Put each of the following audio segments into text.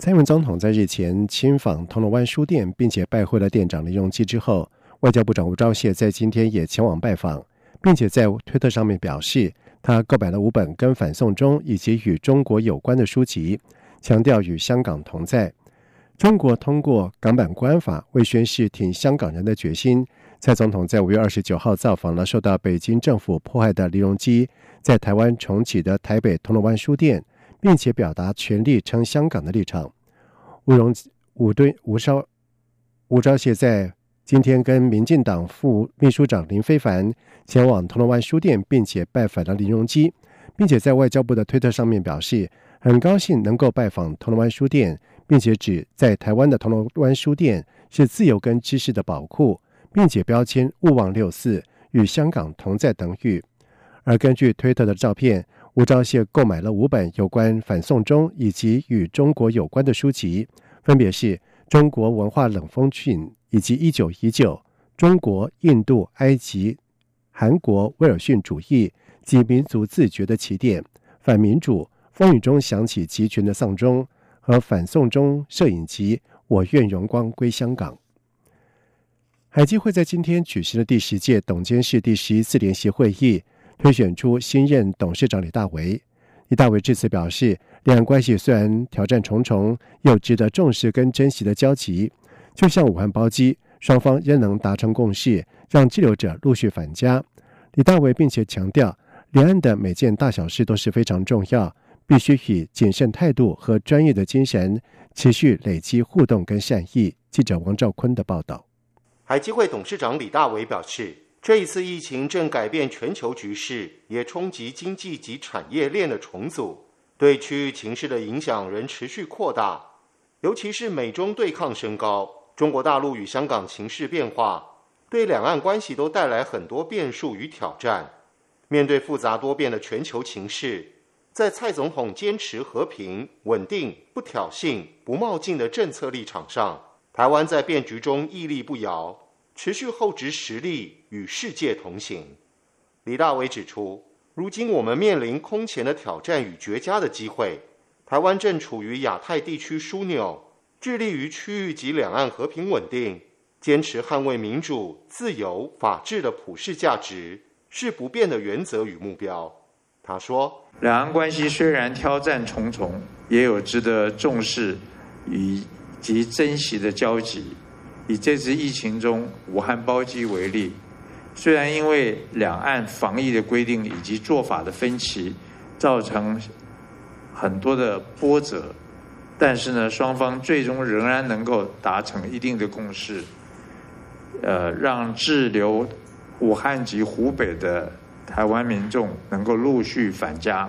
蔡英文总统在日前亲访铜锣湾书店，并且拜会了店长林荣基之后，外交部长吴钊燮在今天也前往拜访，并且在推特上面表示，他购买了五本跟反送中以及与中国有关的书籍，强调与香港同在。中国通过港版国安法为宣示挺香港人的决心。蔡总统在五月二十九号造访了受到北京政府迫害的林荣基。在台湾重启的台北铜锣湾书店，并且表达全力撑香港的立场。吴荣吴敦吴钊吴钊燮在今天跟民进党副秘书长林非凡前往铜锣湾书店，并且拜访了林荣基，并且在外交部的推特上面表示，很高兴能够拜访铜锣湾书店，并且指在台湾的铜锣湾书店是自由跟知识的宝库，并且标签勿忘六四与香港同在等语。而根据推特的照片，吴钊燮购买了五本有关反送中以及与中国有关的书籍，分别是《中国文化冷风讯》以及《一九一九》《中国、印度、埃及、韩国威尔逊主义及民族自觉的起点》《反民主风雨中响起集群的丧钟》和《反送中摄影集》《我愿荣光归香港》。海基会在今天举行了第十届董监事第十一次联席会议。推选出新任董事长李大为。李大为致辞表示，两岸关系虽然挑战重重，又值得重视跟珍惜的交集。就像武汉包机，双方仍能达成共识，让滞留者陆续返家。李大为并且强调，两岸的每件大小事都是非常重要，必须以谨慎态度和专业的精神，持续累积互动跟善意。记者王兆坤的报道。海基会董事长李大为表示。这一次疫情正改变全球局势，也冲击经济及产业链的重组，对区域情势的影响仍持续扩大。尤其是美中对抗升高，中国大陆与香港情势变化，对两岸关系都带来很多变数与挑战。面对复杂多变的全球情势，在蔡总统坚持和平、稳定、不挑衅、不冒进的政策立场上，台湾在变局中屹立不摇。持续厚植实力，与世界同行。李大伟指出，如今我们面临空前的挑战与绝佳的机会。台湾正处于亚太地区枢纽，致力于区域及两岸和平稳定，坚持捍卫民主、自由、法治的普世价值，是不变的原则与目标。他说：“两岸关系虽然挑战重重，也有值得重视以及珍惜的交集。”以这次疫情中武汉包机为例，虽然因为两岸防疫的规定以及做法的分歧，造成很多的波折，但是呢，双方最终仍然能够达成一定的共识，呃，让滞留武汉及湖北的台湾民众能够陆续返家。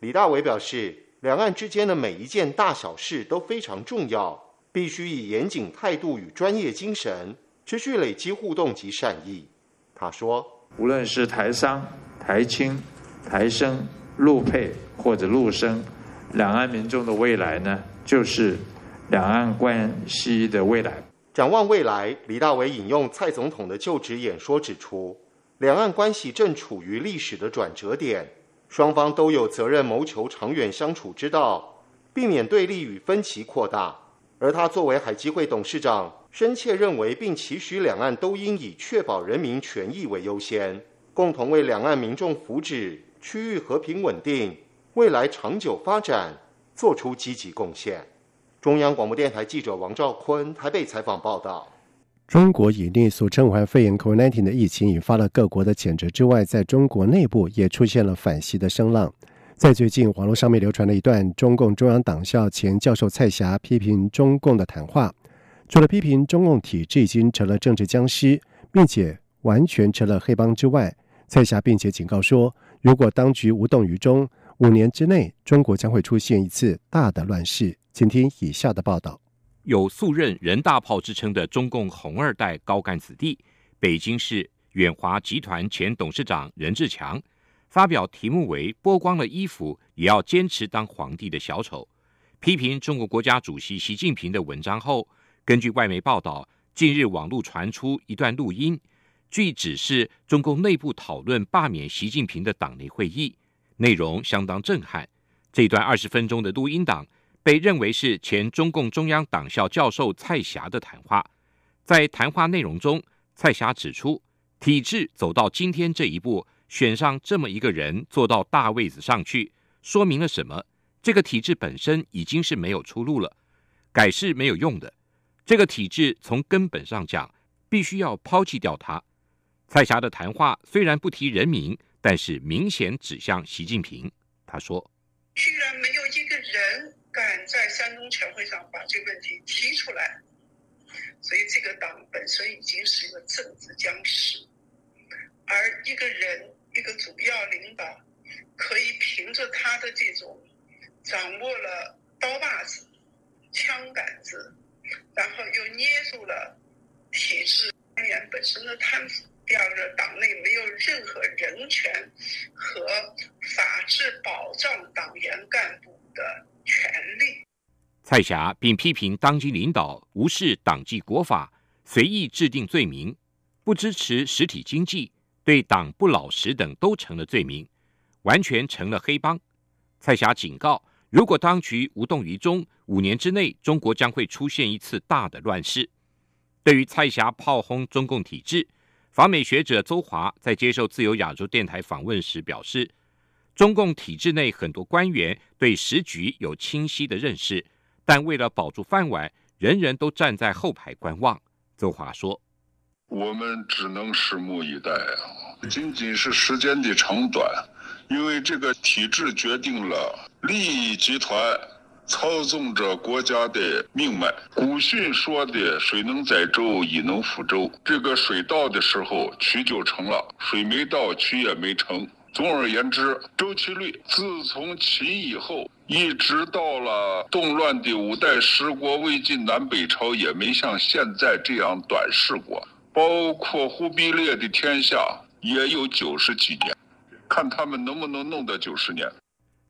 李大伟表示，两岸之间的每一件大小事都非常重要。必须以严谨态度与专业精神，持续累积互动及善意。他说：“无论是台商、台青、台生、陆配或者陆生，两岸民众的未来呢，就是两岸关系的未来。展望未来，李大为引用蔡总统的就职演说指出，两岸关系正处于历史的转折点，双方都有责任谋求长远相处之道，避免对立与分歧扩大。”而他作为海基会董事长，深切认为并期许两岸都应以确保人民权益为优先，共同为两岸民众福祉、区域和平稳定、未来长久发展做出积极贡献。中央广播电台记者王兆坤台北采访报道：中国以内俗称武汉肺炎 （COVID-19） 的疫情引发了各国的谴责之外，在中国内部也出现了反袭的声浪。在最近，网络上面流传了一段中共中央党校前教授蔡霞批评中共的谈话。除了批评中共体制已经成了政治僵尸，并且完全成了黑帮之外，蔡霞并且警告说，如果当局无动于衷，五年之内，中国将会出现一次大的乱世。请听以下的报道：有素任人大炮之称的中共红二代高干子弟，北京市远华集团前董事长任志强，发表题目为“剥光了衣服也要坚持当皇帝”的小丑，批评中国国家主席习近平的文章后，根据外媒报道，近日网络传出一段录音，据指是中共内部讨论罢免习近平的党内会议。内容相当震撼。这段二十分钟的录音档被认为是前中共中央党校教授蔡霞的谈话。在谈话内容中，蔡霞指出，体制走到今天这一步，选上这么一个人坐到大位子上去，说明了什么？这个体制本身已经是没有出路了，改是没有用的。这个体制从根本上讲，必须要抛弃掉它。蔡霞的谈话虽然不提人名。但是明显指向习近平，他说：“居然没有一个人敢在三中全会上把这个问题提出来，所以这个党本身已经是一个政治僵尸，而一个人一个主要领导可以凭着他的这种掌握了刀把子、枪杆子，然后又捏住了体制官员本身的贪腐。”第二个，党内没有任何人权和法治保障党员干部的权利。蔡霞并批评当今领导无视党纪国法，随意制定罪名，不支持实体经济，对党不老实等都成了罪名，完全成了黑帮。蔡霞警告，如果当局无动于衷，五年之内中国将会出现一次大的乱世。对于蔡霞炮轰中共体制。访美学者邹华在接受自由亚洲电台访问时表示，中共体制内很多官员对时局有清晰的认识，但为了保住饭碗，人人都站在后排观望。邹华说：“我们只能拭目以待啊，仅仅是时间的长短，因为这个体制决定了利益集团。”操纵着国家的命脉。古训说的“水能载舟，亦能覆舟”，这个水到的时候，渠就成了；水没到，渠也没成。总而言之，周期率自从秦以后，一直到了动乱的五代十国、魏晋南北朝，也没像现在这样短视过。包括忽必烈的天下，也有九十几年，看他们能不能弄到九十年。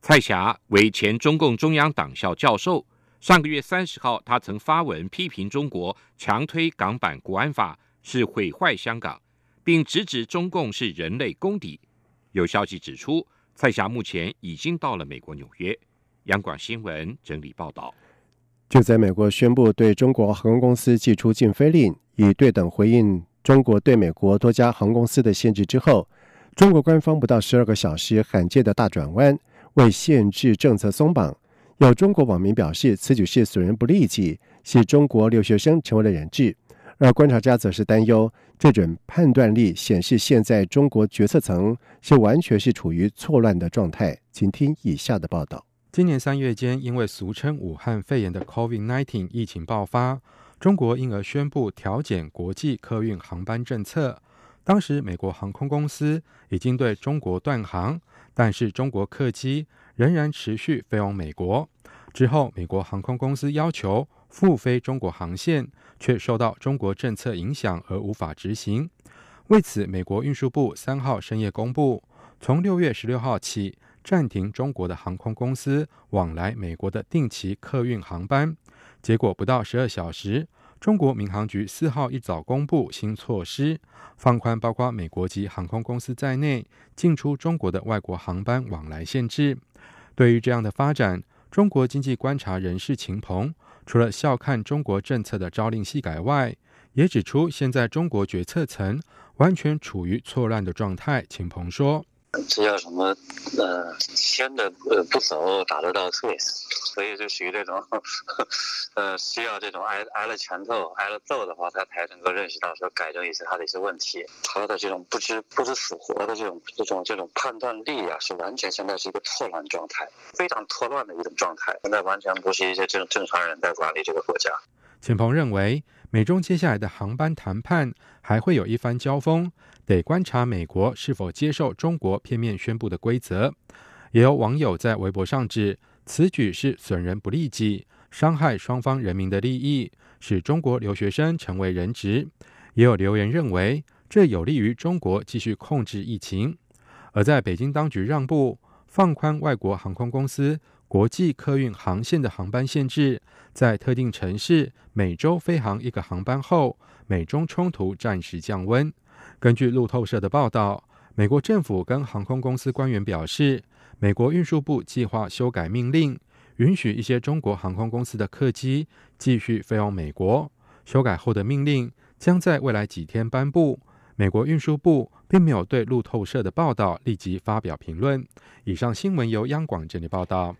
蔡霞为前中共中央党校教授。上个月三十号，他曾发文批评中国强推港版国安法是毁坏香港，并直指中共是人类公敌。有消息指出，蔡霞目前已经到了美国纽约。央广新闻整理报道：就在美国宣布对中国航空公司寄出禁飞令，以对等回应中国对美国多家航空公司的限制之后，中国官方不到十二个小时罕见的大转弯。为限制政策松绑，有中国网民表示，此举是损人不利己，使中国留学生成为了人质。而观察家则是担忧，这种判断力显示现在中国决策层是完全是处于错乱的状态。请听以下的报道：今年三月间，因为俗称武汉肺炎的 COVID-19 疫情爆发，中国因而宣布调减国际客运航班政策。当时，美国航空公司已经对中国断航。但是中国客机仍然持续飞往美国。之后，美国航空公司要求复飞中国航线，却受到中国政策影响而无法执行。为此，美国运输部三号深夜公布，从六月十六号起暂停中国的航空公司往来美国的定期客运航班。结果不到十二小时。中国民航局四号一早公布新措施，放宽包括美国籍航空公司在内进出中国的外国航班往来限制。对于这样的发展，中国经济观察人士秦鹏除了笑看中国政策的朝令夕改外，也指出现在中国决策层完全处于错乱的状态。秦鹏说。这叫什么？呃，牵的呃不走，打得到退，所以就属于这种，呃，需要这种挨挨了拳头、挨了揍的话，他才能够认识到说改正一些他的一些问题。他的这种不知不知死活的这种这种这种判断力啊，是完全现在是一个错乱状态，非常错乱的一种状态。现在完全不是一些正正常人在管理这个国家。秦鹏认为，美中接下来的航班谈判还会有一番交锋。得观察美国是否接受中国片面宣布的规则。也有网友在微博上指此举是损人不利己，伤害双方人民的利益，使中国留学生成为人质。也有留言认为，这有利于中国继续控制疫情。而在北京当局让步，放宽外国航空公司国际客运航线的航班限制，在特定城市每周飞航一个航班后，美中冲突暂时降温。根据路透社的报道，美国政府跟航空公司官员表示，美国运输部计划修改命令，允许一些中国航空公司的客机继续飞往美国。修改后的命令将在未来几天颁布。美国运输部并没有对路透社的报道立即发表评论。以上新闻由央广整理报道。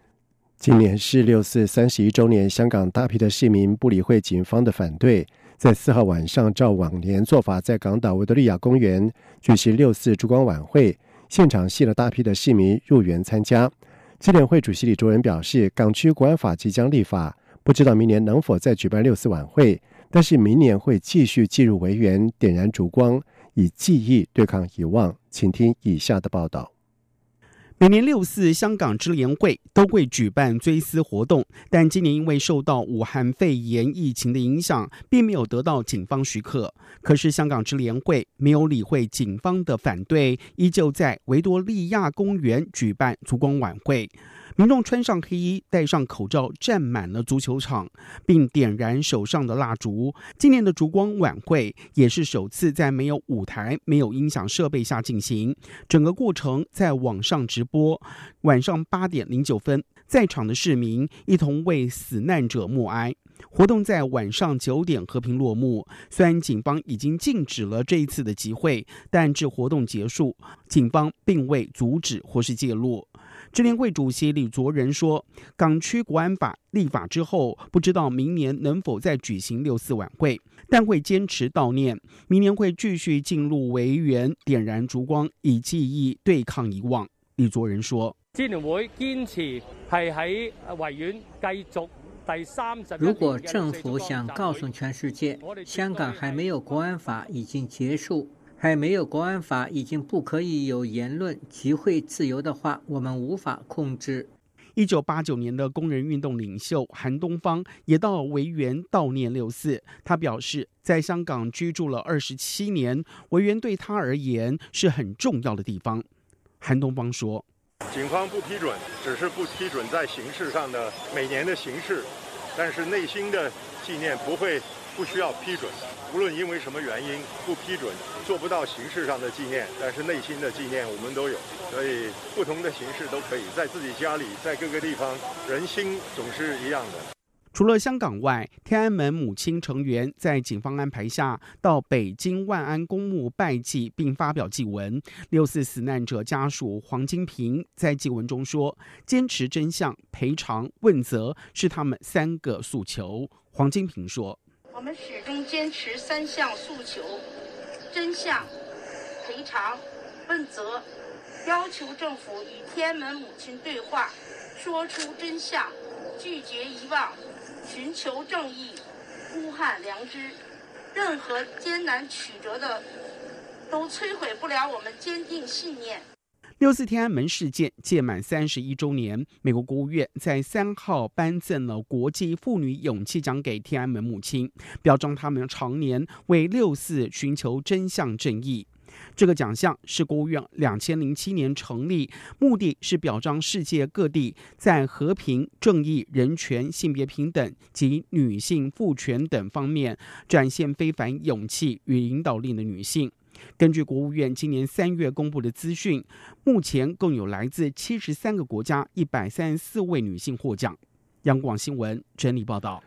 今年是六四三十一周年，香港大批的市民不理会警方的反对，在四号晚上照往年做法，在港岛维多利亚公园举行六四烛光晚会，现场吸引了大批的市民入园参加。支联会主席李卓人表示，港区国安法即将立法，不知道明年能否再举办六四晚会，但是明年会继续进入维园点燃烛光。以记忆对抗遗忘，请听以下的报道。每年六四香港支联会都会举办追思活动，但今年因为受到武汉肺炎疫情的影响，并没有得到警方许可。可是香港支联会没有理会警方的反对，依旧在维多利亚公园举办烛光晚会。民众穿上黑衣，戴上口罩，站满了足球场，并点燃手上的蜡烛。今年的烛光晚会也是首次在没有舞台、没有音响设备下进行，整个过程在网上直播。晚上八点零九分，在场的市民一同为死难者默哀。活动在晚上九点和平落幕。虽然警方已经禁止了这一次的集会，但至活动结束，警方并未阻止或是介入。支联会主席李卓人说：“港区国安法立法之后，不知道明年能否再举行六四晚会，但会坚持悼念。明年会继续进入维园，点燃烛光，以记忆对抗遗忘。”李卓人说：“支联会坚持係喺維園繼續第三十。如果政府想告诉全世界，香港还没有国安法已经结束。”還沒有国安法，已经不可以有言论集会自由的话，我们无法控制。一九八九年的工人运动领袖韩东方也到维园悼念六四。他表示，在香港居住了二十七年，维园对他而言是很重要的地方。韩东方说：“警方不批准，只是不批准在形式上的每年的形式，但是内心的纪念不會不需要批准。”无论因为什么原因不批准，做不到形式上的纪念，但是内心的纪念我们都有，所以不同的形式都可以在自己家里，在各个地方，人心总是一样的。除了香港外，天安门母亲成员在警方安排下到北京万安公墓拜祭，并发表祭文。六四死难者家属黄金平在祭文中说：“坚持真相、赔偿、问责是他们三个诉求。”黄金平说。我们始终坚持三项诉求：真相、赔偿、问责，要求政府与天安门母亲对话，说出真相，拒绝遗忘，寻求正义，呼喊良知。任何艰难曲折的，都摧毁不了我们坚定信念。六四天安门事件届满三十一周年，美国国务院在三号颁赠了国际妇女勇气奖给天安门母亲，表彰他们常年为六四寻求真相正义。这个奖项是国务院两千零七年成立，目的是表彰世界各地在和平、正义、人权、性别平等及女性赋权等方面展现非凡勇气与领导力的女性。根据国务院今年三月公布的资讯，目前共有来自七十三个国家一百三十四位女性获奖。央广新闻整理报道。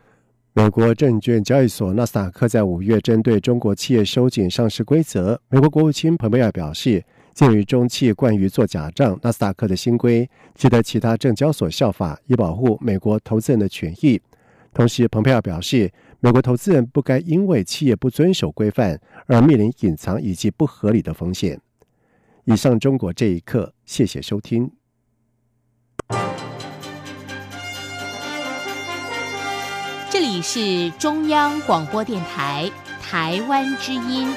美国证券交易所纳斯达克在五月针对中国企业收紧上市规则。美国国务卿蓬佩奥表示，鉴于中企慣於做假账，纳斯达克的新规值得其他证交所效法，以保护美国投资人的权益。同时，蓬佩奥表示，美国投资人不该因为企业不遵守规范而面临隐藏以及不合理的风险。以上，中国这一刻，谢谢收听。这里是中央广播电台台湾之音。